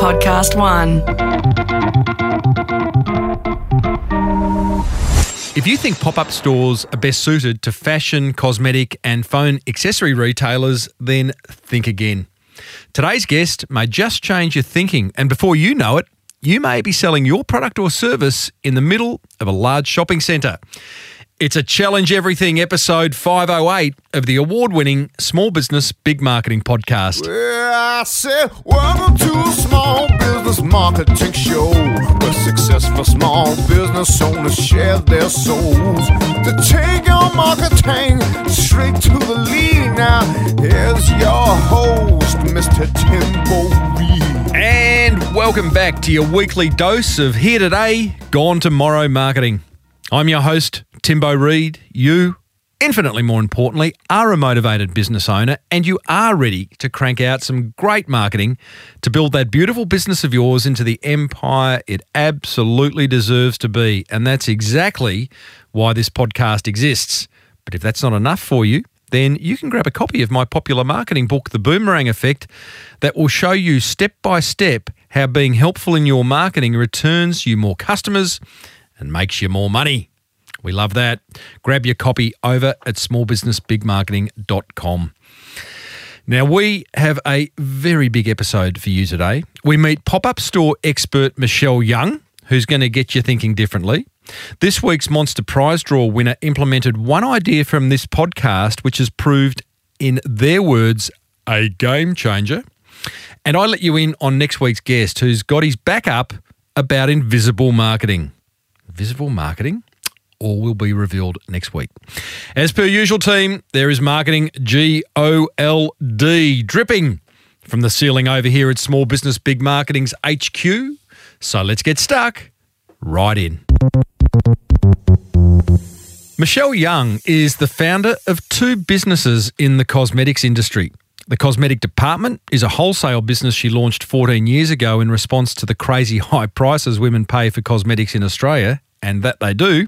Podcast One. If you think pop up stores are best suited to fashion, cosmetic, and phone accessory retailers, then think again. Today's guest may just change your thinking, and before you know it, you may be selling your product or service in the middle of a large shopping centre. It's a Challenge Everything episode 508 of the award winning Small Business Big Marketing podcast. Well, I said, welcome to a small business marketing show where successful small business owners share their souls to take your marketing straight to the lead. Now, here's your host, Mr. Timbo Reid. And welcome back to your weekly dose of Here Today, Gone Tomorrow marketing. I'm your host, Timbo Reid. You, infinitely more importantly, are a motivated business owner and you are ready to crank out some great marketing to build that beautiful business of yours into the empire it absolutely deserves to be. And that's exactly why this podcast exists. But if that's not enough for you, then you can grab a copy of my popular marketing book, The Boomerang Effect, that will show you step by step how being helpful in your marketing returns you more customers and makes you more money. We love that. Grab your copy over at smallbusinessbigmarketing.com. Now, we have a very big episode for you today. We meet pop up store expert Michelle Young, who's going to get you thinking differently. This week's Monster Prize Draw winner implemented one idea from this podcast, which has proved, in their words, a game changer. And I let you in on next week's guest, who's got his back up about invisible marketing. Visible marketing? All will be revealed next week. As per usual, team, there is marketing G O L D dripping from the ceiling over here at Small Business Big Marketing's HQ. So let's get stuck right in. Michelle Young is the founder of two businesses in the cosmetics industry. The cosmetic department is a wholesale business she launched 14 years ago in response to the crazy high prices women pay for cosmetics in Australia, and that they do.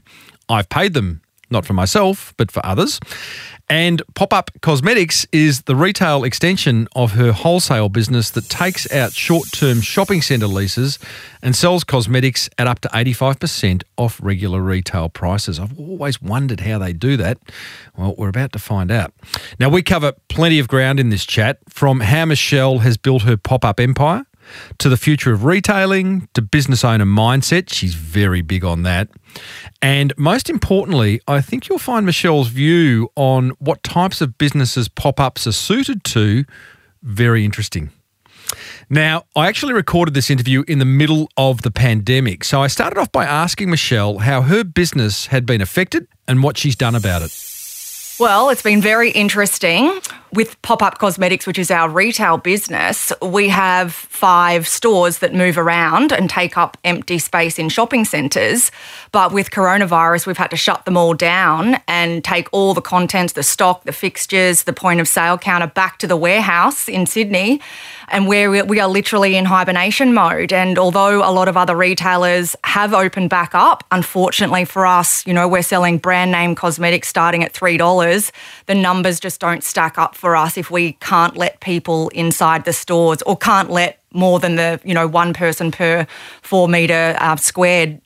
I've paid them, not for myself, but for others. And Pop Up Cosmetics is the retail extension of her wholesale business that takes out short term shopping centre leases and sells cosmetics at up to 85% off regular retail prices. I've always wondered how they do that. Well, we're about to find out. Now, we cover plenty of ground in this chat from how Michelle has built her pop up empire to the future of retailing, to business owner mindset. She's very big on that. And most importantly, I think you'll find Michelle's view on what types of businesses pop ups are suited to very interesting. Now, I actually recorded this interview in the middle of the pandemic. So I started off by asking Michelle how her business had been affected and what she's done about it. Well, it's been very interesting. With Pop Up Cosmetics, which is our retail business, we have five stores that move around and take up empty space in shopping centres. But with coronavirus, we've had to shut them all down and take all the contents, the stock, the fixtures, the point of sale counter back to the warehouse in Sydney. And where we are literally in hibernation mode. And although a lot of other retailers have opened back up, unfortunately for us, you know, we're selling brand name cosmetics starting at $3. The numbers just don't stack up for us if we can't let people inside the stores or can't let more than the, you know, one person per four metre uh, squared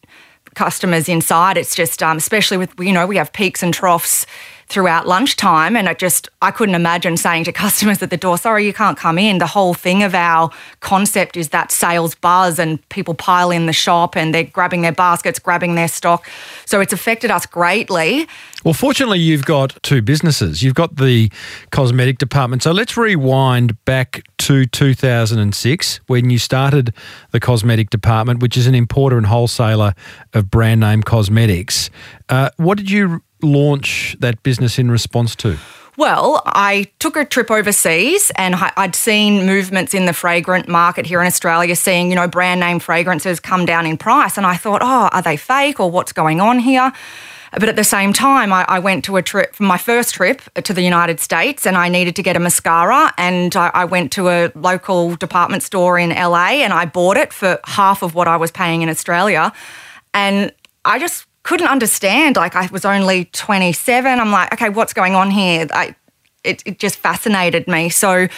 customers inside. It's just, um, especially with, you know, we have peaks and troughs throughout lunchtime. And I just, I couldn't imagine saying to customers at the door, sorry, you can't come in. The whole thing of our concept is that sales buzz and people pile in the shop and they're grabbing their baskets, grabbing their stock. So it's affected us greatly. Well, fortunately, you've got two businesses. You've got the cosmetic department. So let's rewind back to 2006 when you started the cosmetic department, which is an importer and wholesaler of brand name cosmetics. Uh, what did you launch that business in response to? Well, I took a trip overseas and I'd seen movements in the fragrant market here in Australia, seeing, you know, brand name fragrances come down in price. And I thought, oh, are they fake or what's going on here? But at the same time, I, I went to a trip, from my first trip to the United States, and I needed to get a mascara. And I, I went to a local department store in LA and I bought it for half of what I was paying in Australia. And I just couldn't understand. Like I was only 27. I'm like, okay, what's going on here? I, it, it just fascinated me. So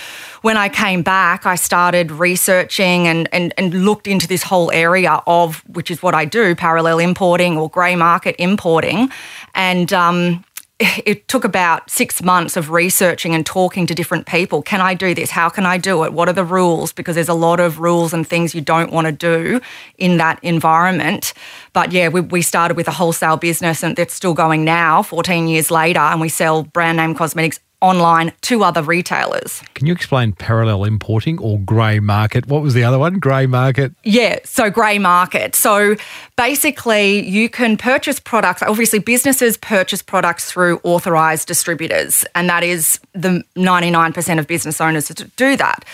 when I came back, I started researching and, and, and looked into this whole area of, which is what I do, parallel importing or grey market importing. And um, it took about six months of researching and talking to different people. Can I do this? How can I do it? What are the rules? Because there's a lot of rules and things you don't want to do in that environment. But yeah, we, we started with a wholesale business and it's still going now, 14 years later, and we sell brand name cosmetics online to other retailers. Can you explain parallel importing or grey market? What was the other one? Grey market? Yeah, so grey market. So basically, you can purchase products. Obviously, businesses purchase products through authorised distributors, and that is the 99% of business owners do that.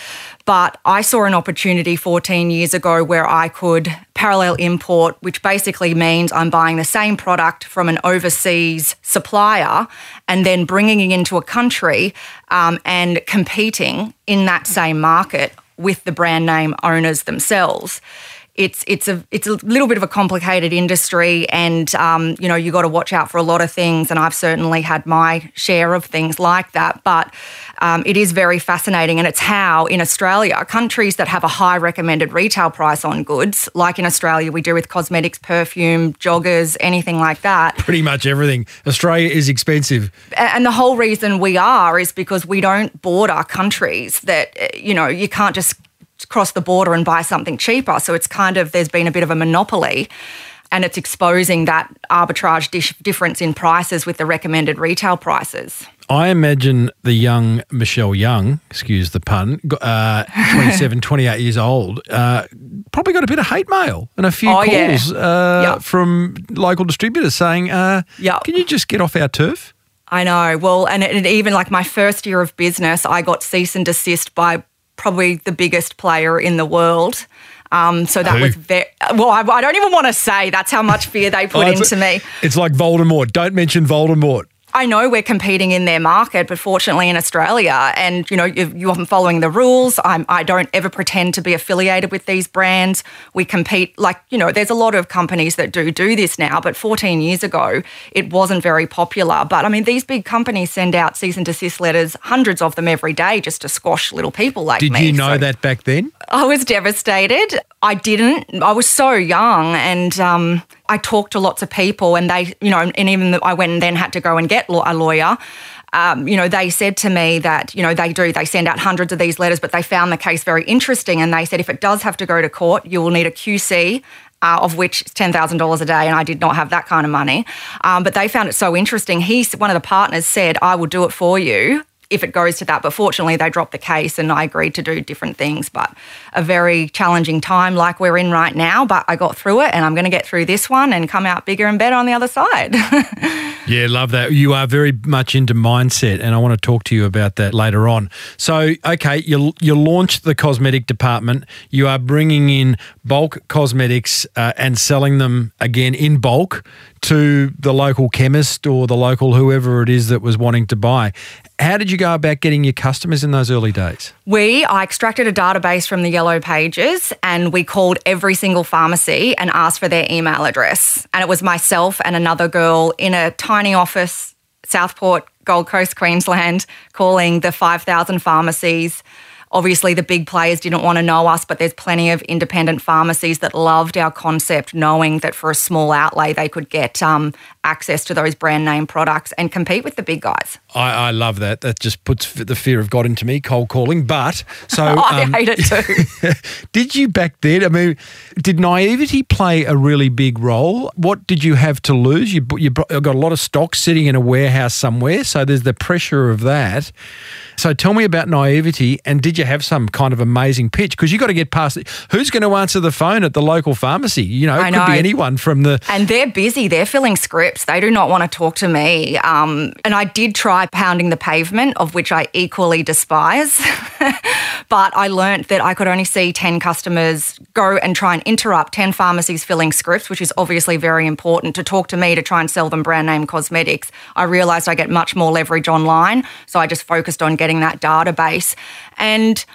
But I saw an opportunity 14 years ago where I could parallel import, which basically means I'm buying the same product from an overseas supplier and then bringing it into a country um, and competing in that same market with the brand name owners themselves it's it's a it's a little bit of a complicated industry, and um, you know you got to watch out for a lot of things. And I've certainly had my share of things like that, but um, it is very fascinating, and it's how in Australia, countries that have a high recommended retail price on goods, like in Australia we do with cosmetics, perfume, joggers, anything like that. Pretty much everything. Australia is expensive, and the whole reason we are is because we don't border countries that you know you can't just cross the border and buy something cheaper. So it's kind of, there's been a bit of a monopoly and it's exposing that arbitrage difference in prices with the recommended retail prices. I imagine the young Michelle Young, excuse the pun, uh, 27, 28 years old, uh, probably got a bit of hate mail and a few oh, calls yeah. uh, yep. from local distributors saying, uh, yep. can you just get off our turf? I know. Well, and it, it even like my first year of business, I got cease and desist by probably the biggest player in the world. Um, so that Who? was very well. I, I, don't even want to say that's how much fear they put Oh, into me. It's like Voldemort. Don't mention Voldemort. I know we're competing in their market, but fortunately in Australia, and you know, you, you often following the rules. I'm, I don't ever pretend to be affiliated with these brands. We compete like you know, there's a lot of companies that do do this now, but 14 years ago it wasn't very popular. But I mean, these big companies send out cease and desist letters, hundreds of them every day, just to squash little people like Did me. Did you know So- that back then? I was devastated. I didn't. I was so young, and um, I talked to lots of people, and they, you know, and even I went and then had to go and get a lawyer. Um, you know, they said to me that you know they do. They send out hundreds of these letters, but they found the case very interesting, and they said if it does have to go to court, you will need a QC. Uh, of which is ten thousand dollars a day, and I did not have that kind of money. Um, but they found it so interesting. He, one of the partners, said, "I will do it for you if it goes to that. But fortunately, they dropped the case and I agreed to do different things. But a very challenging time like we're in right now. But I got through it and I'm going to get through this one and come out bigger and better on the other side. Yeah, love that. You are very much into mindset, and I want to talk to you about that later on. So, okay, you you launched the cosmetic department. You are bringing in bulk cosmetics uh, and selling them again in bulk to the local chemist or the local whoever it is that was wanting to buy. How did you go about getting your customers in those early days? We, I extracted a database from the Yellow Pages and we called every single pharmacy and asked for their email address. And it was myself and another girl in a tiny office, Southport, Gold Coast, Queensland, calling the 5,000 pharmacies. Obviously, the big players didn't want to know us, but there's plenty of independent pharmacies that loved our concept, knowing that for a small outlay they could get um, access to those brand name products and compete with the big guys. I, I love that. That just puts the fear of God into me, cold calling. But so I um, hate it too. did you back then? I mean, did naivety play a really big role? What did you have to lose? You you got a lot of stock sitting in a warehouse somewhere, so there's the pressure of that. So tell me about naivety, and did you have some kind of amazing pitch? Because you got to get past it. Who's going to answer the phone at the local pharmacy? You know, it I could know. be anyone from the. And they're busy. They're filling scripts. They do not want to talk to me. Um, and I did try pounding the pavement, of which I equally despise. but I learnt that I could only see 10 customers go and try and interrupt 10 pharmacies filling scripts, which is obviously very important to talk to me to try and sell them brand name cosmetics. I realised I get much more leverage online. So I just focused on getting that database. And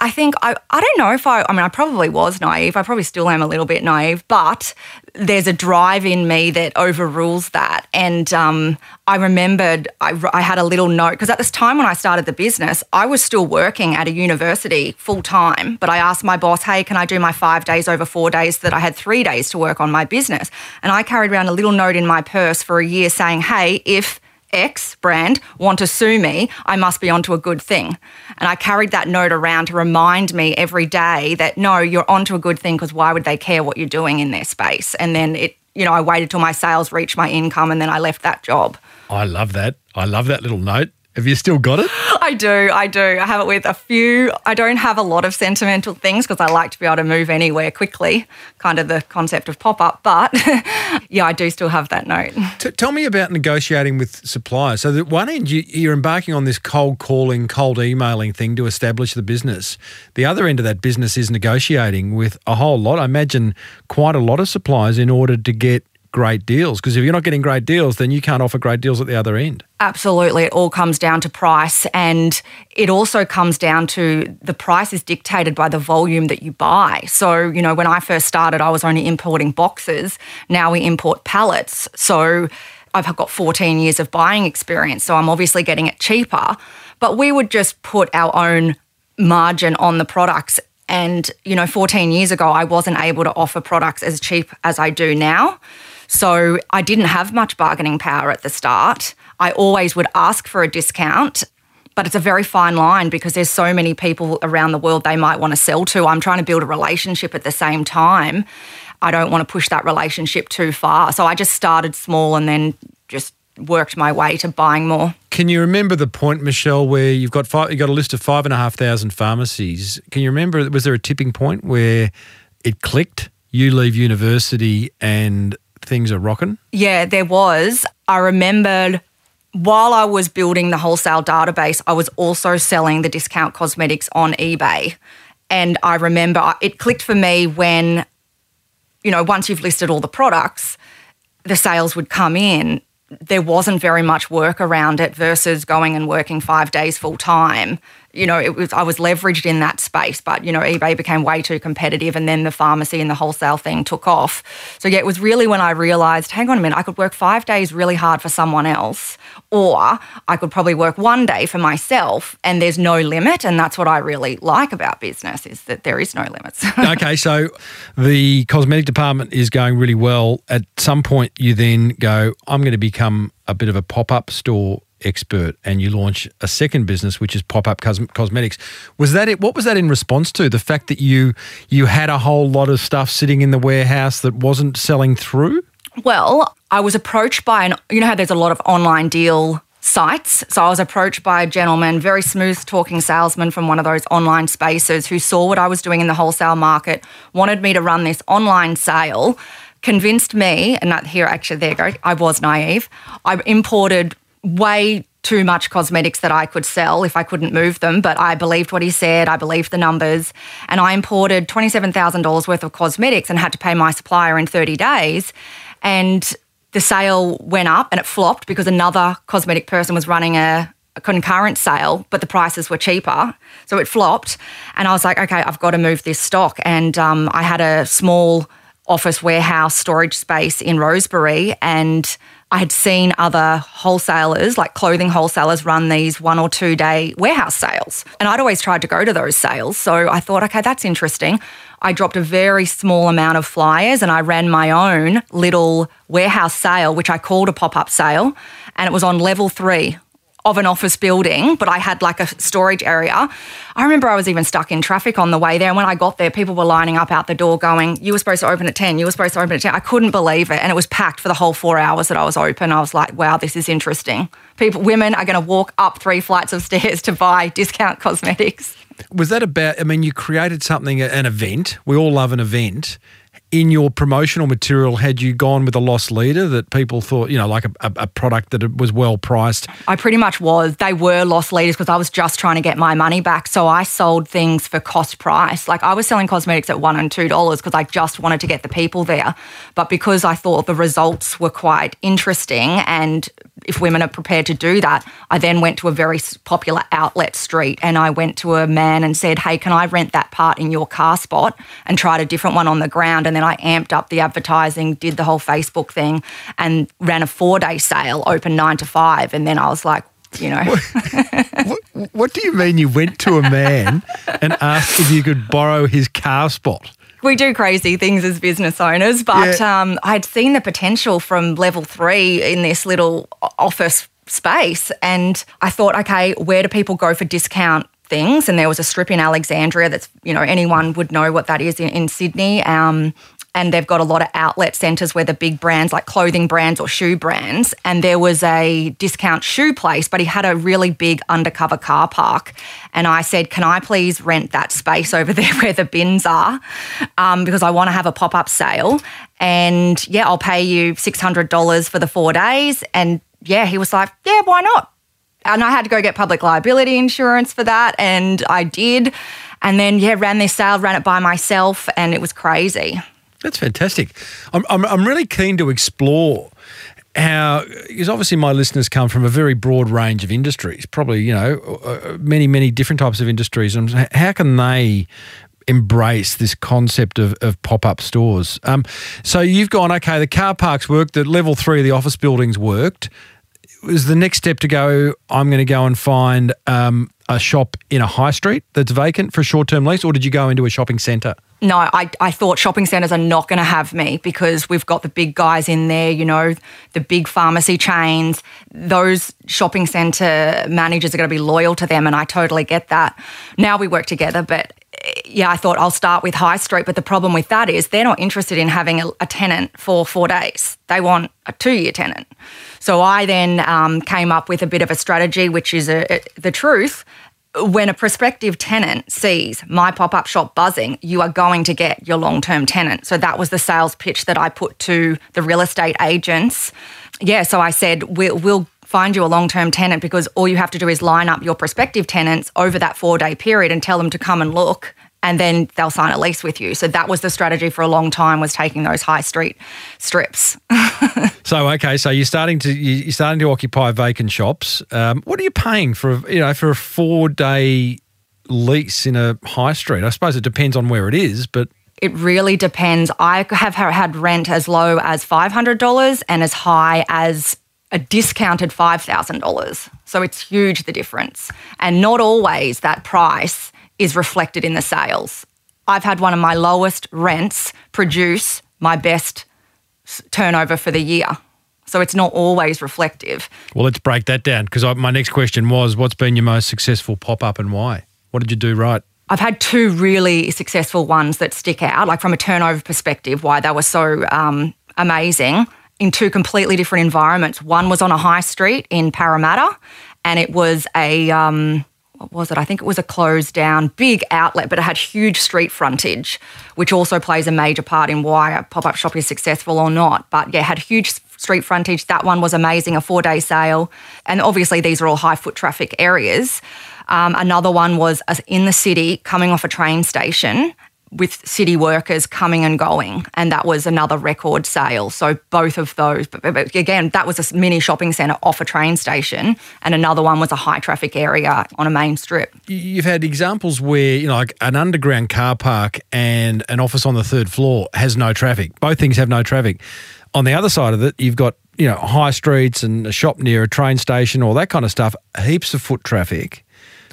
I think I, I don't know if I I mean I probably was naive. I probably still am a little bit naive, but there's a drive in me that overrules that. And um, I remembered I, I had a little note because at this time when I started the business, I was still working at a university full time. But I asked my boss, "Hey, can I do my five days over four days?" That I had three days to work on my business, and I carried around a little note in my purse for a year saying, "Hey, if." X brand want to sue me, I must be onto a good thing. And I carried that note around to remind me every day that no, you're onto a good thing because why would they care what you're doing in their space? And then it, you know, I waited till my sales reached my income and then I left that job. I love that. I love that little note. Have you still got it? I do, I do. I have it with a few. I don't have a lot of sentimental things because I like to be able to move anywhere quickly, kind of the concept of pop up. But yeah, I do still have that note. T- tell me about negotiating with suppliers. So, at one end, you, you're embarking on this cold calling, cold emailing thing to establish the business. The other end of that business is negotiating with a whole lot. I imagine quite a lot of suppliers in order to get great deals. Because if you're not getting great deals, then you can't offer great deals at the other end. Absolutely. It all comes down to price. And it also comes down to the price is dictated by the volume that you buy. So, you know, when I first started, I was only importing boxes. Now we import pallets. So I've got 14 years of buying experience. So I'm obviously getting it cheaper. But we would just put our own margin on the products. And, you know, 14 years ago, I wasn't able to offer products as cheap as I do now. So I didn't have much bargaining power at the start. I always would ask for a discount, but it's a very fine line because there's so many people around the world they might want to sell to. I'm trying to build a relationship at the same time. I don't want to push that relationship too far. So I just started small and then just worked my way to buying more. Can you remember the point, Michelle, where you've got five, you've got a list of five and a half thousand pharmacies? Can you remember? Was there a tipping point where it clicked? You leave university and things are rocking? Yeah, there was. I remembered while I was building the wholesale database, I was also selling the discount cosmetics on eBay. And I remember it clicked for me when, you know, once you've listed all the products, the sales would come in. There wasn't very much work around it versus going and working five days full time you know, it was I was leveraged in that space, but you know, eBay became way too competitive, and then the pharmacy and the wholesale thing took off. So yeah, it was really when I realised, hang on a minute, I could work five days really hard for someone else, or I could probably work one day for myself, and there's no limit, and that's what I really like about business is that there is no limits. okay, so the cosmetic department is going really well. At some point, you then go, I'm going to become a bit of a pop up store expert and you launch a second business which is pop-up cos- cosmetics was that it what was that in response to the fact that you you had a whole lot of stuff sitting in the warehouse that wasn't selling through well i was approached by an you know how there's a lot of online deal sites. So I was approached by a gentleman, very smooth talking salesman from one of those online spaces who saw what I was doing in the wholesale market, wanted me to run this online sale, convinced me, and that here actually there you go, I was naive. I imported way too much cosmetics that I could sell if I couldn't move them, but I believed what he said, I believed the numbers, and I imported $27,000 worth of cosmetics and had to pay my supplier in 30 days. And the sale went up and it flopped because another cosmetic person was running a, a concurrent sale, but the prices were cheaper. So it flopped. And I was like, okay, I've got to move this stock. And um, I had a small office warehouse storage space in Rosebery and I had seen other wholesalers, like clothing wholesalers, run these one or two day warehouse sales. And I'd always tried to go to those sales. So I thought, okay, that's interesting. I dropped a very small amount of flyers and I ran my own little warehouse sale, which I called a pop up sale. And it was on level three of an office building, but I had like a storage area. I remember I was even stuck in traffic on the way there. And when I got there, people were lining up out the door going, You were supposed to open at 10, you were supposed to open at 10. I couldn't believe it. And it was packed for the whole four hours that I was open. I was like, Wow, this is interesting. People, women are going to walk up three flights of stairs to buy discount cosmetics. Was that about, I mean, you created something, an event. We all love an event. In your promotional material had you gone with a loss leader that people thought, you know, like a, a, product that was well priced? I pretty much was. They were loss leaders because I was just trying to get my money back. So I sold things for cost price. Like I was selling cosmetics at one and two dollars because I just wanted to get the people there. But because I thought the results were quite interesting and if women are prepared to do that, I then went to a very popular outlet street and I went to a man and said, Hey, can I rent that part in your car spot? And tried a different one on the ground. And then I amped up the advertising, did the whole Facebook thing, and ran a four day sale, open nine to five. And then I was like, you know. what, what do you mean you went to a man and asked if you could borrow his car spot? we do crazy things as business owners, but yeah. um, I'd seen the potential from level three in this little office space. And I thought, okay, where do people go for discount things? And there was a strip in Alexandria that's, you know, anyone would know what that is in, in Sydney. Um, and they've got a lot of outlet centres where the big brands like clothing brands or shoe brands. And there was a discount shoe place but he had a really big undercover car park. And i said can i please rent that space over there where the bins are? Um, because i want to have a pop-up sale. And yeah i'll pay you $600 for the four days. And yeah he was like yeah why not and i had to go get public liability insurance for that and i did and then yeah ran this sale ran it by myself and it was crazy that's fantastic. I'm, I'm, I'm really keen to explore how, because obviously my listeners come from a very broad range of industries, probably, you know, uh, uh, many, many different types of industries. And how can they embrace this concept of, of pop up stores? Um, so you've gone, okay, the car parks worked, the level three of the office buildings worked. Was the next step to go, I'm going to go and find um, a shop in a high street that's vacant for a short term lease, or did you go into a shopping centre? no, I, I thought shopping centres are not going to have me because we've got the big guys in there, you know, the big pharmacy chains. Those shopping centre managers are going to be loyal to them, and I totally get that. Now we work together, but yeah, I thought I'll start with High Street. But the problem with that is they're not interested in having a, a tenant for four days, they want a two year tenant. So I then um, came up with a bit of a strategy, which is a, a, the truth when a prospective tenant sees my pop up shop buzzing, you are going to get your long term tenant. So that was the sales pitch that I put to the real estate agents. Yeah, so I said, we'll, we'll find you a long term tenant because all you have to do is line up your prospective tenants over that four day period and tell them to come and look and then they'll sign a lease with you. So that was the strategy for a long time was taking those high street strips. so okay, so you're starting to you're starting to occupy vacant shops. Um, what are you paying for? You know, for a four day lease in a high street? I suppose it depends on where it is, but it really depends. I have had rent as low as five hundred dollars and as high as a discounted $5,000. So it's huge the difference. And not always that price is reflected in the sales. I've had one of my lowest rents produce my best turnover for the year. So it's not always reflective. Well, let's break that down because my next question was what's been your most successful pop up and why? What did you do right? I've had two really successful ones that stick out, like from a turnover perspective, why they were so um, amazing in two completely different environments. One was on a high street in Parramatta, and it was a um, what was it? I think it was a closed down big outlet, but it had huge street frontage, which also plays a major part in why a pop up shop is successful or not. But yeah, had huge street frontage. That one was amazing, a four day sale. And obviously, these are all high foot traffic areas. Um, another one was in the city coming off a train station with city workers coming and going, and that was another record sale. So both of those, but, again, that was a mini shopping centre off a train station, and another one was a high traffic area on a main strip. You've had examples where you know, like an underground car park and an office on the third floor has no traffic. Both things have no traffic. On the other side of it, you've got you know high streets and a shop near a train station, all that kind of stuff. Heaps of foot traffic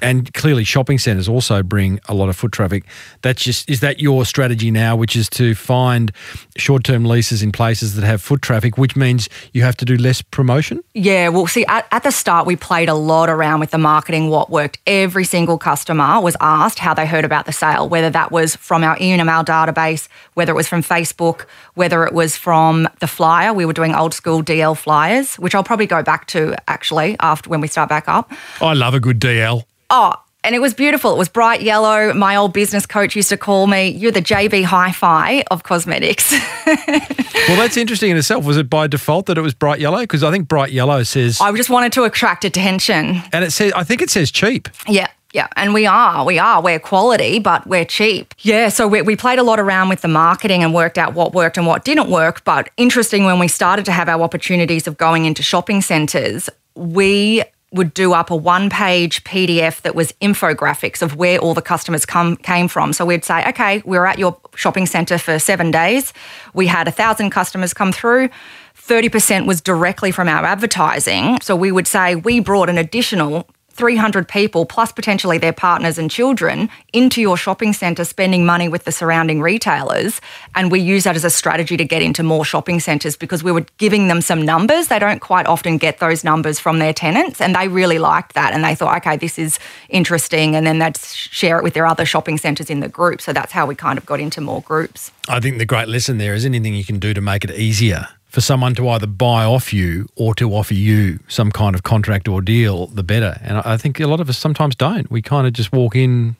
and clearly shopping centres also bring a lot of foot traffic. That's just is that your strategy now, which is to find short-term leases in places that have foot traffic, which means you have to do less promotion? Yeah, well, see, at, at the start we played a lot around with the marketing, what worked. Every single customer was asked how they heard about the sale, whether that was from our email database, whether it was from Facebook, whether it was from the flyer. We were doing old school DL flyers, which I'll probably go back to actually after when we start back up. I love a good DL. Oh, and it was beautiful. It was bright yellow. My old business coach used to call me, "You're the JB Hi-Fi of cosmetics." well, that's interesting in itself. Was it by default that it was bright yellow? Because I think bright yellow says, I just wanted to attract attention. and it says, I think it says cheap. Yeah. Yeah, and we are, we are. We're quality, but we're cheap. Yeah, so we, we played a lot around with the marketing and worked out what worked and what didn't work. But interesting, when we started to have our opportunities of going into shopping centres, we would do up a one page PDF that was infographics of where all the customers come came from. So we'd say, okay, we were at your shopping centre for seven days. We had a thousand customers come through. 30% was directly from our advertising. So we would say we brought an additional 300 people, plus potentially their partners and children, into your shopping centre spending money with the surrounding retailers. And we use that as a strategy to get into more shopping centres because we were giving them some numbers. They don't quite often get those numbers from their tenants. And they really liked that. And they thought, okay, this is interesting. And then they'd share it with their other shopping centres in the group. So that's how we kind of got into more groups. I think the great lesson there is anything you can do to make it easier for someone to either buy off you or to offer you some kind of contract or deal, the better. And I think a lot of us sometimes don't. We kind of just walk in,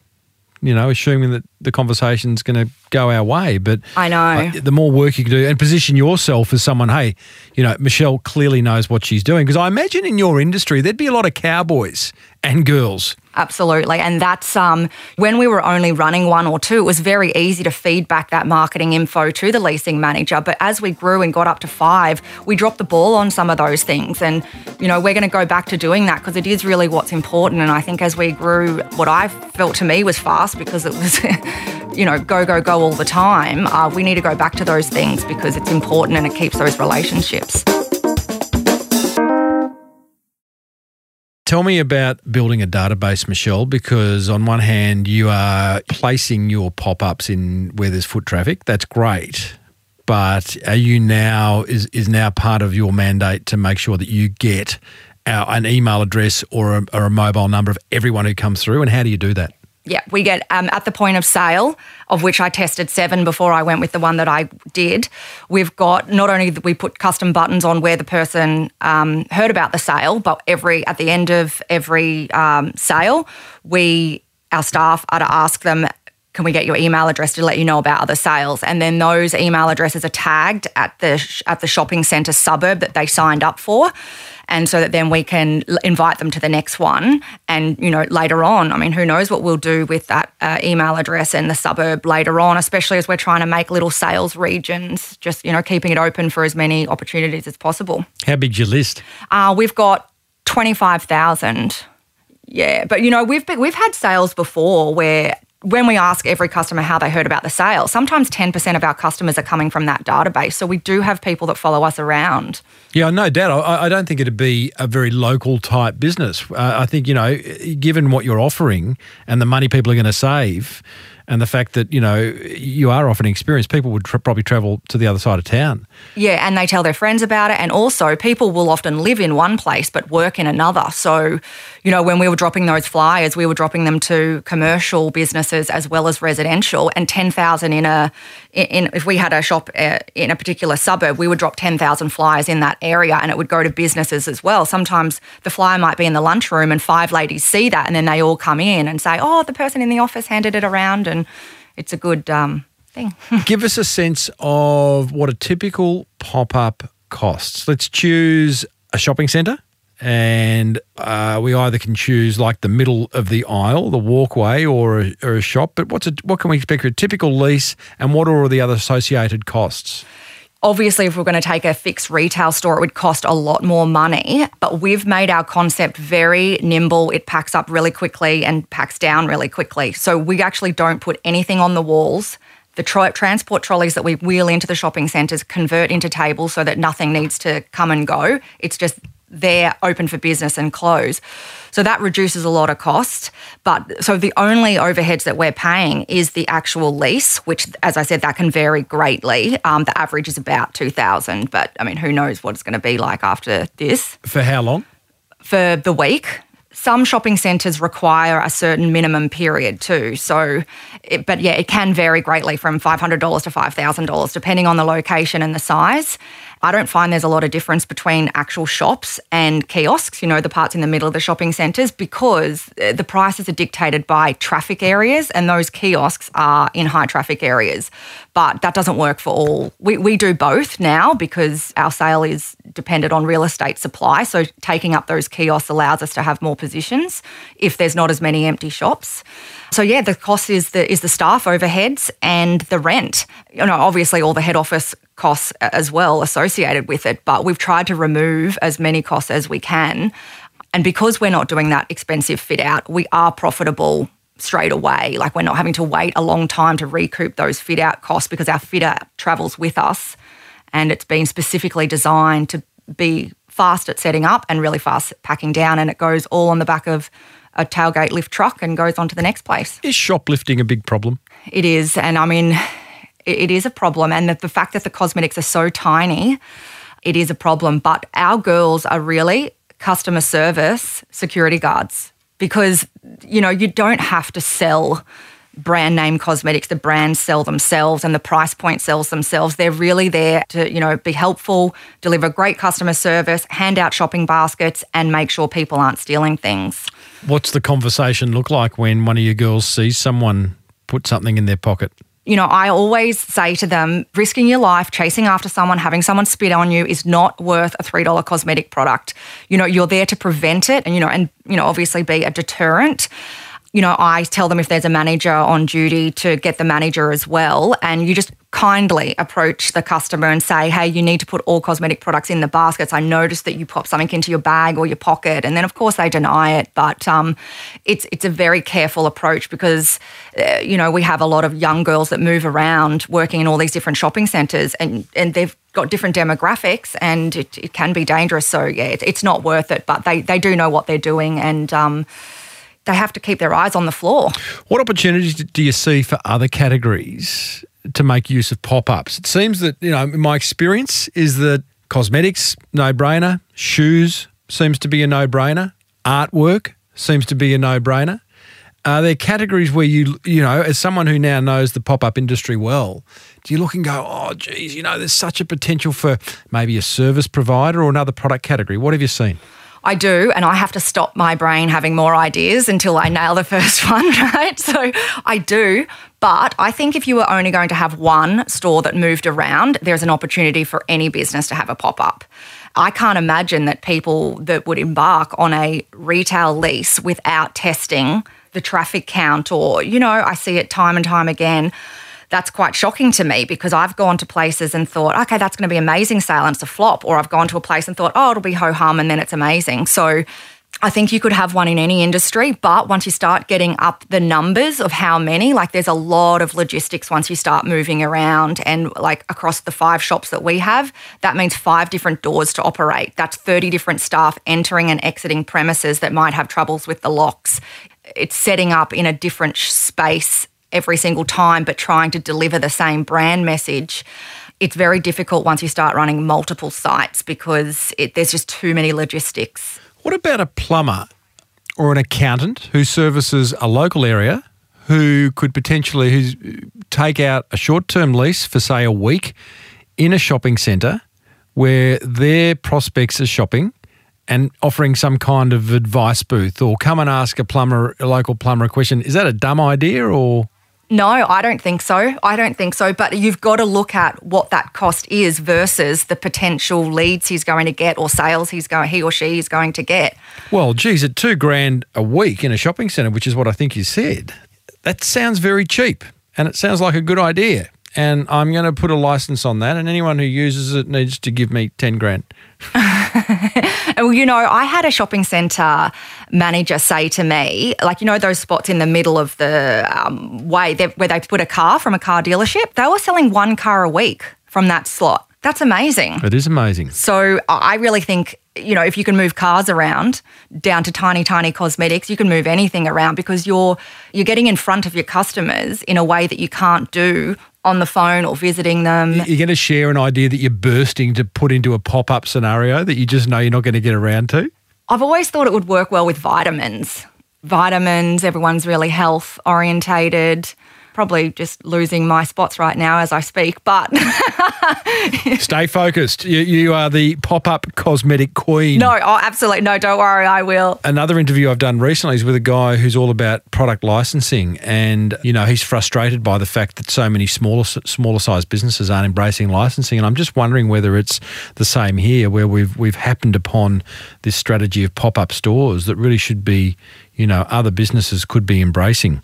you know, assuming that the conversation's going to go our way. But I know. uh, the more work you can do and position yourself as someone, hey, you know, Michelle clearly knows what she's doing. Because I imagine in your industry, there'd be a lot of cowboys and girls Absolutely. And that's um, when we were only running one or two, it was very easy to feed back that marketing info to the leasing manager. But as we grew and got up to five, we dropped the ball on some of those things. And, you know, we're going to go back to doing that because it is really what's important. And I think as we grew, what I felt to me was fast because it was, you know, go, go, go all the time. Uh, we need to go back to those things because it's important and it keeps those relationships. Tell me about building a database, Michelle, because on one hand, you are placing your pop ups in where there's foot traffic. That's great. But are you now, is, is now part of your mandate to make sure that you get our, an email address or a, or a mobile number of everyone who comes through? And how do you do that? Yeah, we get um, at the point of sale, of which I tested seven before I went with the one that I did. We've got not only that we put custom buttons on where the person um, heard about the sale, but every at the end of every um, sale, we our staff are to ask them. Can we get your email address to let you know about other sales? And then those email addresses are tagged at the sh- at the shopping centre suburb that they signed up for and so that then we can l- invite them to the next one and you know later on i mean who knows what we'll do with that uh, email address and the suburb later on especially as we're trying to make little sales regions just you know keeping it open for as many opportunities as possible How big's your list? uh, we've got 25000 yeah but you know we've been, we've had sales before where when we ask every customer how they heard about the sale, sometimes 10% of our customers are coming from that database. So we do have people that follow us around. Yeah, no doubt. I, I don't think it'd be a very local type business. Uh, I think, you know, given what you're offering and the money people are going to save, and the fact that you know you are offering experience, people would tr- probably travel to the other side of town. Yeah, and they tell their friends about it. And also, people will often live in one place but work in another. So, you know, when we were dropping those flyers, we were dropping them to commercial businesses as well as residential. And ten thousand in a in if we had a shop uh, in a particular suburb, we would drop ten thousand flyers in that area, and it would go to businesses as well. Sometimes the flyer might be in the lunchroom, and five ladies see that, and then they all come in and say, "Oh, the person in the office handed it around," and it's a good um, thing. Give us a sense of what a typical pop up costs. Let's choose a shopping centre. And uh, we either can choose like the middle of the aisle, the walkway, or a, or a shop. But what's a, what can we expect for a typical lease, and what are all the other associated costs? obviously, if we're going to take a fixed retail store, it would cost a lot more money. But we've made our concept very nimble. It packs up really quickly and packs down really quickly. So we actually don't put anything on the walls. The tro- transport trolleys that we wheel into the shopping centres convert into tables so that nothing needs to come and go. It's just there open for business and close. So that reduces a lot of cost. But so the only overheads that we're paying is the actual lease, which, as I said, that can vary greatly. Um, the average is about 2000 but I mean, who knows what it's going to be like after this. For how long? For the week, some shopping centres require a certain minimum period too. So, it, but yeah, it can vary greatly from $500 to $5,000 depending on the location and the size. I don't find there's a lot of difference between actual shops and kiosks, you know, the parts in the middle of the shopping centres, because uh, the prices are dictated by traffic areas and those kiosks are in high traffic areas. But that doesn't work for all. We, we do both now because our sale is dependent on real estate supply. So taking up those kiosks allows us to have more positions if there's not as many empty shops. So yeah, the cost is the is the staff overheads and the rent. You know, obviously all the head office costs as well associated with it, but we've tried to remove as many costs as we can. And because we're not doing that expensive fit out, we are profitable straight away. Like we're not having to wait a long time to recoup those fit out costs because our fitter travels with us and it's been specifically designed to be fast at setting up and really fast at packing down and it goes all on the back of a tailgate lift truck and goes on to the next place. Is shoplifting a big problem? It is. And I mean, it is a problem. And the, the fact that the cosmetics are so tiny, it is a problem. But our girls are really customer service security guards because, you know, you don't have to sell brand name cosmetics. The brands sell themselves and the price point sells themselves. They're really there to, you know, be helpful, deliver great customer service, hand out shopping baskets, and make sure people aren't stealing things. What's the conversation look like when one of your girls sees someone put something in their pocket? You know, I always say to them, risking your life, chasing after someone, having someone spit on you is not worth a $3 cosmetic product. You know, you're there to prevent it and, you know, and, you know, obviously be a deterrent you know, I tell them if there's a manager on duty to get the manager as well. And you just kindly approach the customer and say, hey, you need to put all cosmetic products in the baskets. I noticed that you pop something into your bag or your pocket. And then, of course, they deny it. But um, it's, it's a very careful approach because, uh, you know, we have a lot of young girls that move around working in all these different shopping centres and, and they've got different demographics and it, it can be dangerous. So, yeah, it, it's not worth it. But they, they do know what they're doing. And, um, they have to keep their eyes on the floor. What opportunities do you see for other categories to make use of pop ups? It seems that, you know, my experience is that cosmetics, no brainer, shoes seems to be a no brainer, artwork seems to be a no brainer. Uh, are there categories where you, you know, as someone who now knows the pop up industry well, do you look and go, oh, geez, you know, there's such a potential for maybe a service provider or another product category? What have you seen? I do, and I have to stop my brain having more ideas until I nail the first one, right? So I do. But I think if you were only going to have one store that moved around, there's an opportunity for any business to have a pop up. I can't imagine that people that would embark on a retail lease without testing the traffic count, or, you know, I see it time and time again that's quite shocking to me because I've gone to places and thought, okay, that's going to be amazing sale and it's a flop. Or I've gone to a place and thought, oh, it'll be ho hum and then it's amazing. So I think you could have one in any industry, but once you start getting up the numbers of how many, like there's a lot of logistics once you start moving around and like across the five shops that we have, that means five different doors to operate. That's 30 different staff entering and exiting premises that might have troubles with the locks. It's setting up in a different space every single time, but trying to deliver the same brand message, it's very difficult once you start running multiple sites because it, there's just too many logistics. What about a plumber or an accountant who services a local area who could potentially who's, take out a short term lease for, say, a week in a shopping centre where their prospects are shopping and offering some kind of advice booth or come and ask a plumber, a local plumber a question? Is that a dumb idea or? No, I don't think so. I don't think so. But you've got to look at what that cost is versus the potential leads he's going to get or sales he's going he or she is going to get. Well, geez, at two grand a week in a shopping centre, which is what I think you said, that sounds very cheap and it sounds like a good idea. And I'm going to put a license on that, and anyone who uses it needs to give me ten grand. well, you know, I had a shopping centre manager say to me, like, you know, those spots in the middle of the um, way where they put a car from a car dealership, they were selling one car a week from that slot. That's amazing. It is amazing. So I really think, you know, if you can move cars around down to tiny, tiny cosmetics, you can move anything around because you're you're getting in front of your customers in a way that you can't do on the phone or visiting them. You're going to share an idea that you're bursting to put into a pop up scenario that you just know you're not going to get around to? I've always thought it would work well with vitamins. Vitamins, everyone's really health orientated. Probably just losing my spots right now as I speak, but Stay focused. You, you are the pop up cosmetic queen. no, oh, absolutely. No, don't worry, I will. Another interview I've done recently is with a guy who's all about product licensing, and you know he's frustrated by the fact that so many smaller smaller sized businesses aren't embracing licensing. And I'm just wondering whether it's the same here, where we've we've happened upon this strategy of pop up stores that really should be you know other businesses could be embracing.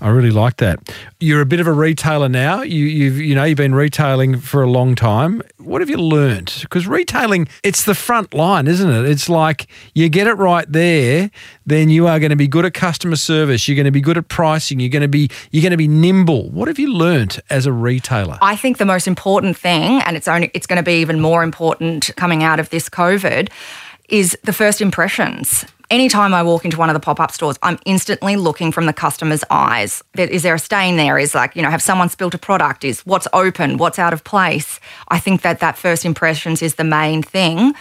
I really like that. You're a bit of a retailer now. You you've you know you've been retailing for a long time. What have you learned? Because retailing it's the front line, isn't it? It's like you get it right there, then you are going to be good at customer service. You're going to be good at pricing. You're going to be you're going to be nimble. What have you learnt as a retailer? I think the most important thing, and it's only it's going to be even more important coming out of this COVID, is the first impressions. Anytime I walk into one of the pop up stores, I'm instantly looking from the customer's eyes. Is there a stain there? Is like, you know, have someone spilt a product? Is what's open? What's out of place? I think that that first impressions is the main thing.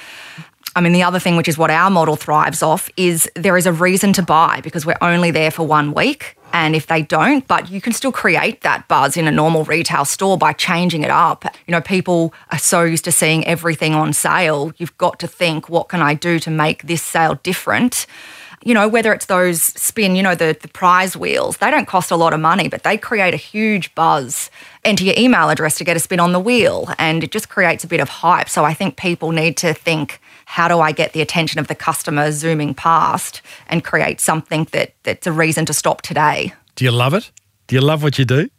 I mean, the other thing, which is what our model thrives off, is there is a reason to buy because we're only there for one week. And if they don't, but you can still create that buzz in a normal retail store by changing it up. You know, people are so used to seeing everything on sale. You've got to think, what can I do to make this sale different? You know, whether it's those spin, you know, the, the prize wheels, they don't cost a lot of money, but they create a huge buzz. Enter your email address to get a spin on the wheel, and it just creates a bit of hype. So I think people need to think, how do I get the attention of the customer zooming past and create something that that's a reason to stop today? Do you love it? Do you love what you do?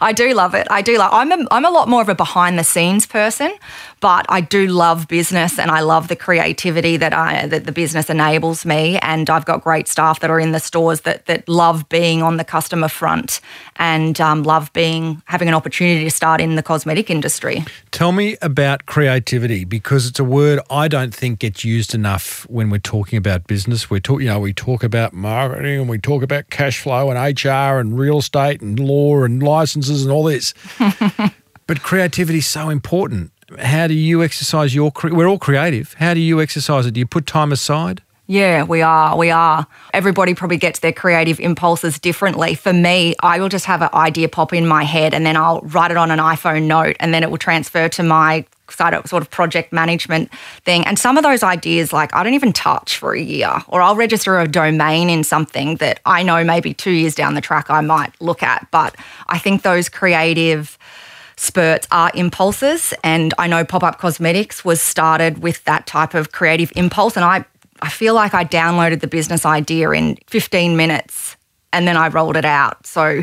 I do love it. I do love. I'm a, I'm a lot more of a behind the scenes person, but I do love business and I love the creativity that I that the business enables me. And I've got great staff that are in the stores that that love being on the customer front and um, love being having an opportunity to start in the cosmetic industry. Tell me about creativity because it's a word I don't think gets used enough when we're talking about business. We talk, you know, we talk about marketing and we talk about cash flow and HR and real estate and law and and all this. but creativity is so important. How do you exercise your? Cre- we're all creative. How do you exercise it? Do you put time aside? Yeah, we are. We are. Everybody probably gets their creative impulses differently. For me, I will just have an idea pop in my head and then I'll write it on an iPhone note and then it will transfer to my sort of project management thing. And some of those ideas, like I don't even touch for a year, or I'll register a domain in something that I know maybe two years down the track I might look at. But I think those creative spurts are impulses. And I know Pop Up Cosmetics was started with that type of creative impulse. And I, I feel like I downloaded the business idea in 15 minutes and then I rolled it out. So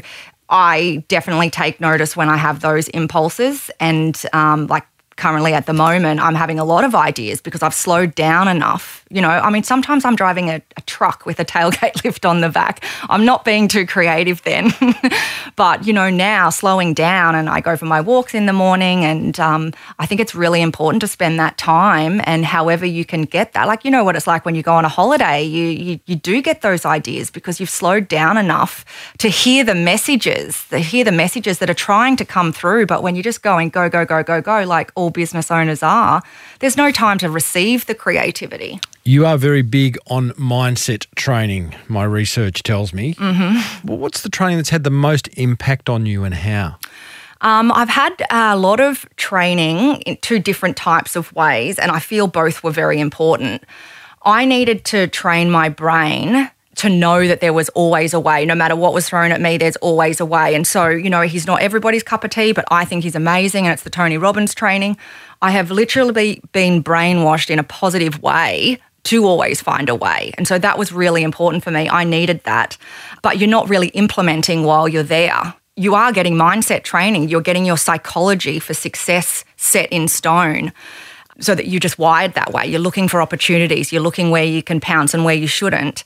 I definitely take notice when I have those impulses and um, like currently at the moment, I'm having a lot of ideas because I've slowed down enough. You know, I mean, sometimes I'm driving a, a truck with a tailgate lift on the back. I'm not being too creative then. but, you know, now slowing down and I go for my walks in the morning. And um, I think it's really important to spend that time and however you can get that. Like, you know what it's like when you go on a holiday, you, you, you do get those ideas because you've slowed down enough to hear the messages, to hear the messages that are trying to come through. But when you're just going, go, go, go, go, go, like business owners are, there's no time to receive the creativity. You are very big on mindset training, my research tells me. Mm-hmm. Well, what's the training that's had the most impact on you and how? Um, I've had a lot of training in two different types of ways, and I feel both were very important. I needed to train my brain to know that there was always a way. No matter what was thrown at me, there's always a way. And so, you know, he's not everybody's cup of tea, but I think he's amazing. And it's the Tony Robbins training. I have literally been brainwashed in a positive way to always find a way. And so that was really important for me. I needed that. But you're not really implementing while you're there. You are getting mindset training, you're getting your psychology for success set in stone so that you're just wired that way. You're looking for opportunities, you're looking where you can pounce and where you shouldn't.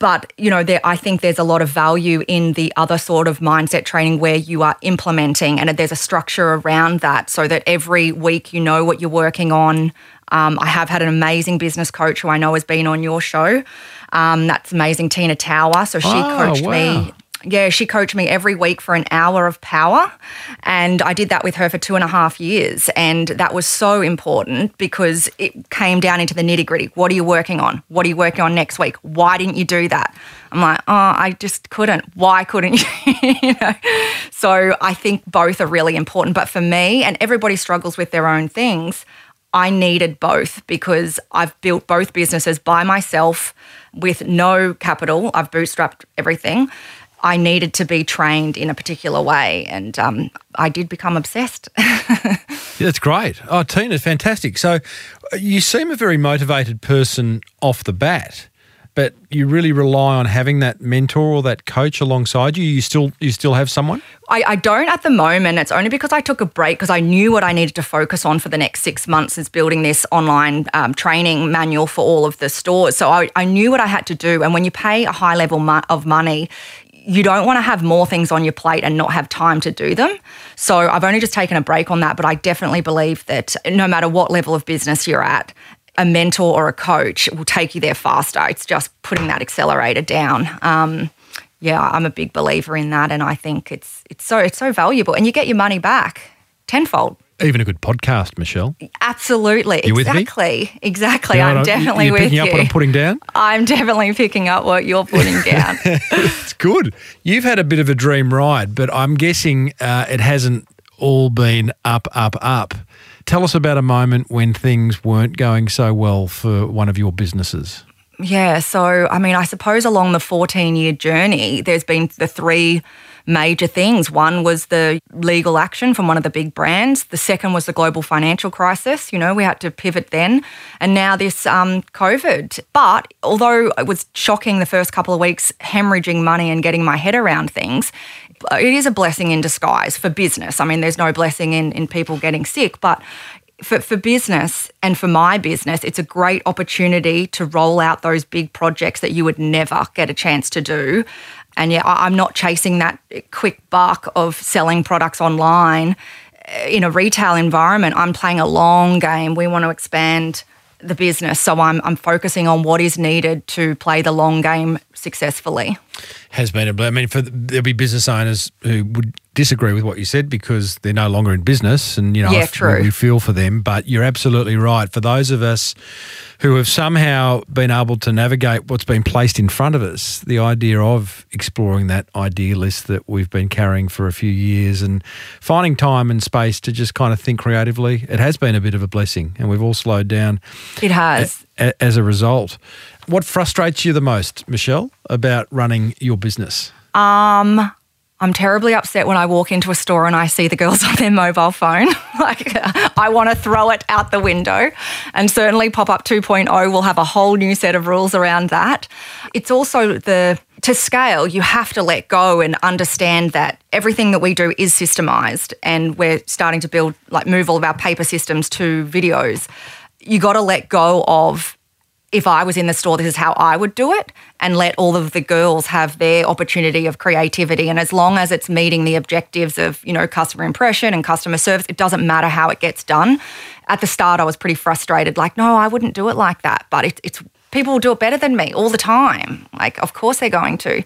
But you know, there, I think there's a lot of value in the other sort of mindset training where you are implementing, and there's a structure around that, so that every week you know what you're working on. Um, I have had an amazing business coach who I know has been on your show. Um, that's amazing, Tina Tower. So she Oh, coached wow. me Yeah, she coached me every week for an hour of power. And I did that with her for two and a half years. And that was so important because it came down into the nitty gritty. What are you working on? What are you working on next week? Why didn't you do that? I'm like, oh, I just couldn't. Why couldn't you? you know? So I think both are really important. But for me, and everybody struggles with their own things, I needed both because I've built both businesses by myself with no capital. I've bootstrapped everything. I needed to be trained in a particular way, and um, I did become obsessed. yeah, that's great. Oh, Tina, fantastic. So uh, you seem a very motivated person off the bat but you really rely on having that mentor or that coach alongside you. You still you still have someone? I, I don't at the moment. It's only because I took a break because I knew what I needed to focus on for the next six months is building this online um, training manual for all of the stores. So I, I knew what I had to do. And when you pay a high level mo- of money, you don't want to have more things on your plate and not have time to do them. So I've only just taken a break on that, but I definitely believe that no matter what level of business you're at, a mentor or a coach will take you there faster. It's just putting that accelerator down. Um, yeah, I'm a big believer in that, and I think it's it's so it's so valuable, and you get your money back tenfold. Even a good podcast, Michelle. Absolutely, you exactly, exactly. You know I'm definitely you're with picking you. up what I'm putting down. I'm definitely picking up what you're putting down. it's good. You've had a bit of a dream ride, but I'm guessing uh, it hasn't all been up, up, up. Tell us about a moment when things weren't going so well for one of your businesses. Yeah, so I mean, I suppose along the 14 year journey, there's been the three major things. One was the legal action from one of the big brands. The second was the global financial crisis. You know, we had to pivot then. And now this um, COVID. But although it was shocking the first couple of weeks, hemorrhaging money and getting my head around things, it is a blessing in disguise for business. I mean, there's no blessing in, in people getting sick, but for, for business and for my business, it's a great opportunity to roll out those big projects that you would never get a chance to do. And yeah, I'm not chasing that quick buck of selling products online in a retail environment. I'm playing a long game. We want to expand the business. So I'm, I'm focusing on what is needed to play the long game successfully. Has been a blur. I mean, for there'll be business owners who would disagree with what you said because they're no longer in business, and you know, yeah, I, true. we feel for them. But you're absolutely right. For those of us who have somehow been able to navigate what's been placed in front of us, the idea of exploring that idea list that we've been carrying for a few years and finding time and space to just kind of think creatively, it has been a bit of a blessing, and we've all slowed down. It has. A, a, as a result. What frustrates you the most, Michelle, about running your business? Um, I'm terribly upset when I walk into a store and I see the girls on their mobile phone. like, I want to throw it out the window. And certainly, Pop Up 2.0 will have a whole new set of rules around that. It's also the to scale, you have to let go and understand that everything that we do is systemized, and we're starting to build, like, move all of our paper systems to videos. You got to let go of if I was in the store, this is how I would do it, and let all of the girls have their opportunity of creativity. And as long as it's meeting the objectives of, you know, customer impression and customer service, it doesn't matter how it gets done. At the start, I was pretty frustrated, like, no, I wouldn't do it like that. But it, it's people will do it better than me all the time. Like, of course they're going to.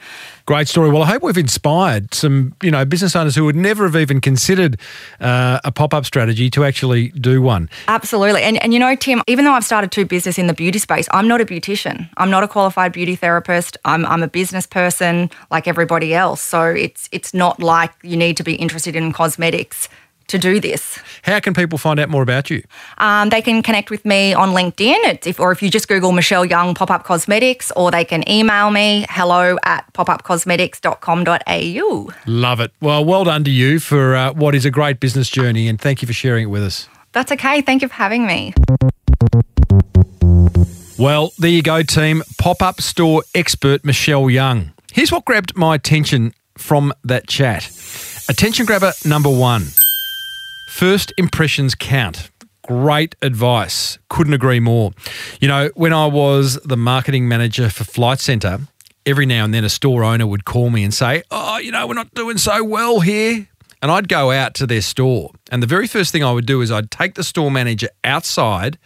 Great story. Well, I hope we've inspired some, you know, business owners who would never have even considered uh, a pop-up strategy to actually do one. Absolutely. And, and you know, Tim, even though I've started two business in the beauty space, I'm not a beautician. I'm not a qualified beauty therapist. I'm, I'm a business person like everybody else. So it's it's not like you need to be interested in cosmetics to do this. How can people find out more about you? Um, they can connect with me on LinkedIn, it's if, or if you just Google Michelle Young Pop Up Cosmetics, or they can email me hello at popupcosmetics.com.au. Love it. Well, well done to you for uh, what is a great business journey, and thank you for sharing it with us. That's okay. Thank you for having me. Well, there you go, team. Pop up store expert Michelle Young. Here's what grabbed my attention from that chat. Attention grabber number one First impressions count. Great advice. Couldn't agree more. You know, when I was the marketing manager for Flight Centre, every now and then a store owner would call me and say, Oh, you know, we're not doing so well here. And I'd go out to their store. And the very first thing I would do is I'd take the store manager outside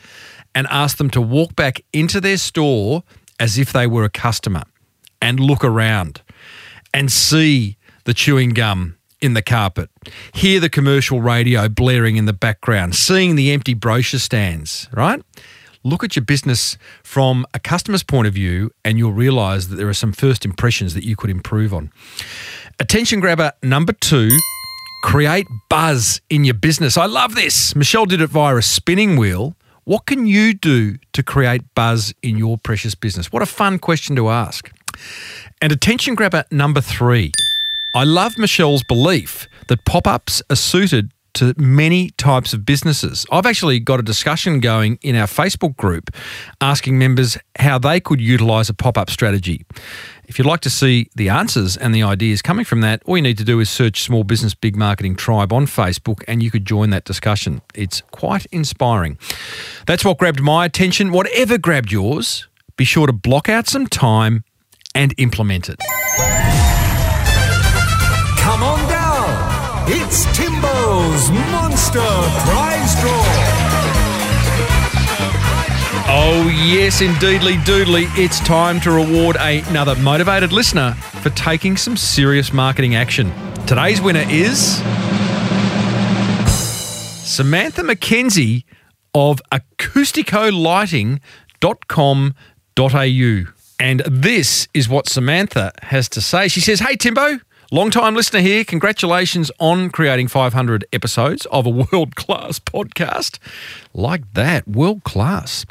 and ask them to walk back into their store as if they were a customer and look around. and see the chewing gum in the carpet, hear the commercial radio blaring in the background, seeing the empty brochure stands, right? Look at your business from a customer's point of view, and you'll realize that there are some first impressions that you could improve on. Attention grabber number two create buzz in your business. I love this. Michelle did it via a spinning wheel. What can you do to create buzz in your precious business? What a fun question to ask. And attention grabber number three. I love Michelle's belief that pop ups are suited to many types of businesses. I've actually got a discussion going in our Facebook group asking members how they could utilize a pop up strategy. If you'd like to see the answers and the ideas coming from that, all you need to do is search Small Business Big Marketing Tribe on Facebook and you could join that discussion. It's quite inspiring. That's what grabbed my attention. Whatever grabbed yours, be sure to block out some time and implement it. It's Timbo's Monster Prize Draw. Oh, yes, indeedly, doodly. It's time to reward another motivated listener for taking some serious marketing action. Today's winner is Samantha McKenzie of acousticolighting.com.au. And this is what Samantha has to say. She says, Hey, Timbo, long time listener here. Congratulations on creating 500 episodes of a world class podcast. Like that, world class.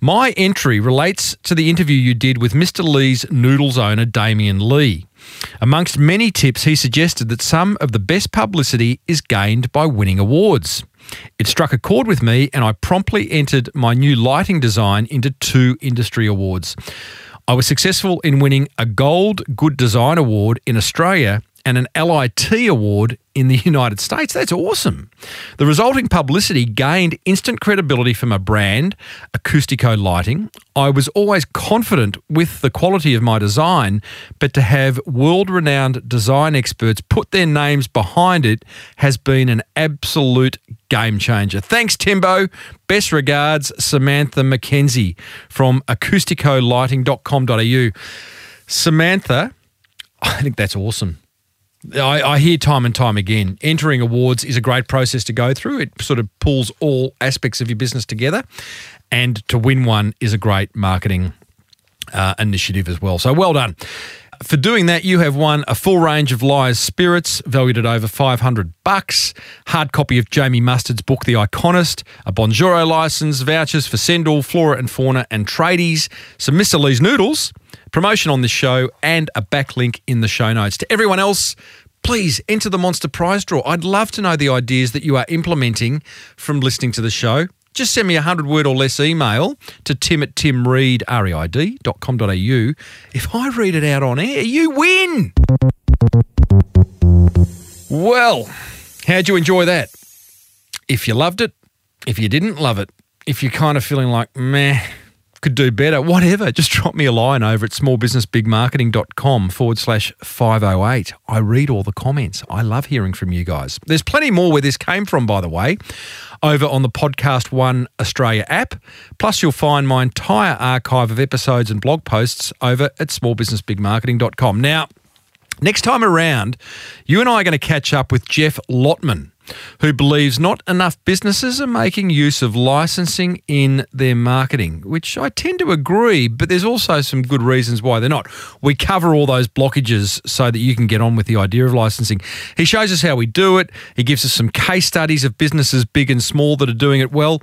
My entry relates to the interview you did with Mr. Lee's Noodles owner, Damien Lee. Amongst many tips, he suggested that some of the best publicity is gained by winning awards. It struck a chord with me, and I promptly entered my new lighting design into two industry awards. I was successful in winning a Gold Good Design Award in Australia and an LIT award in the United States. That's awesome. The resulting publicity gained instant credibility from a brand, Acoustico Lighting. I was always confident with the quality of my design, but to have world renowned design experts put their names behind it has been an absolute game changer. Thanks, Timbo. Best regards, Samantha McKenzie from acousticolighting.com.au. Samantha, I think that's awesome. I, I, hear time and time again entering awards is a great process to go through. It sort of pulls all aspects of your business together, and to win one is a great marketing uh, initiative as well. So well done. For doing that, you have won a full range of Lyre's spirits, valued at over 500 bucks, hard copy of Jamie Mustard's book, The Iconist, a Bonjoro license, vouchers for Sendle, Flora and Fauna, and Tradies, some Mr. Lee's noodles, promotion on this show, and a backlink in the show notes. To everyone else, please enter the Monster Prize Draw. I'd love to know the ideas that you are implementing from listening to the show. Just send me a 100 word or less email to tim at timreid.com.au. If I read it out on air, you win. Well, how'd you enjoy that? If you loved it, if you didn't love it, if you're kind of feeling like, meh, could do better, whatever, just drop me a line over at smallbusinessbigmarketing.com forward slash 508. I read all the comments. I love hearing from you guys. There's plenty more where this came from, by the way, over on the Podcast One Australia app. Plus, you'll find my entire archive of episodes and blog posts over at smallbusinessbigmarketing.com. Now, next time around, you and I are going to catch up with Jeff Lotman who believes not enough businesses are making use of licensing in their marketing, which I tend to agree, but there's also some good reasons why they're not. We cover all those blockages so that you can get on with the idea of licensing. He shows us how we do it, he gives us some case studies of businesses big and small that are doing it well.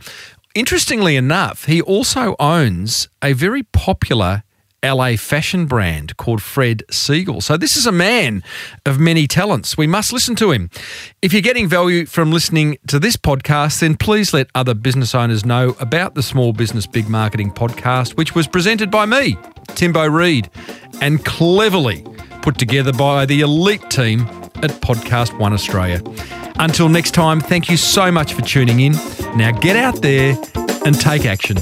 Interestingly enough, he also owns a very popular LA fashion brand called Fred Segal. So this is a man of many talents. We must listen to him. If you're getting value from listening to this podcast, then please let other business owners know about the Small Business Big Marketing podcast, which was presented by me, Timbo Reid, and cleverly put together by the elite team at Podcast One Australia. Until next time, thank you so much for tuning in. Now get out there and take action.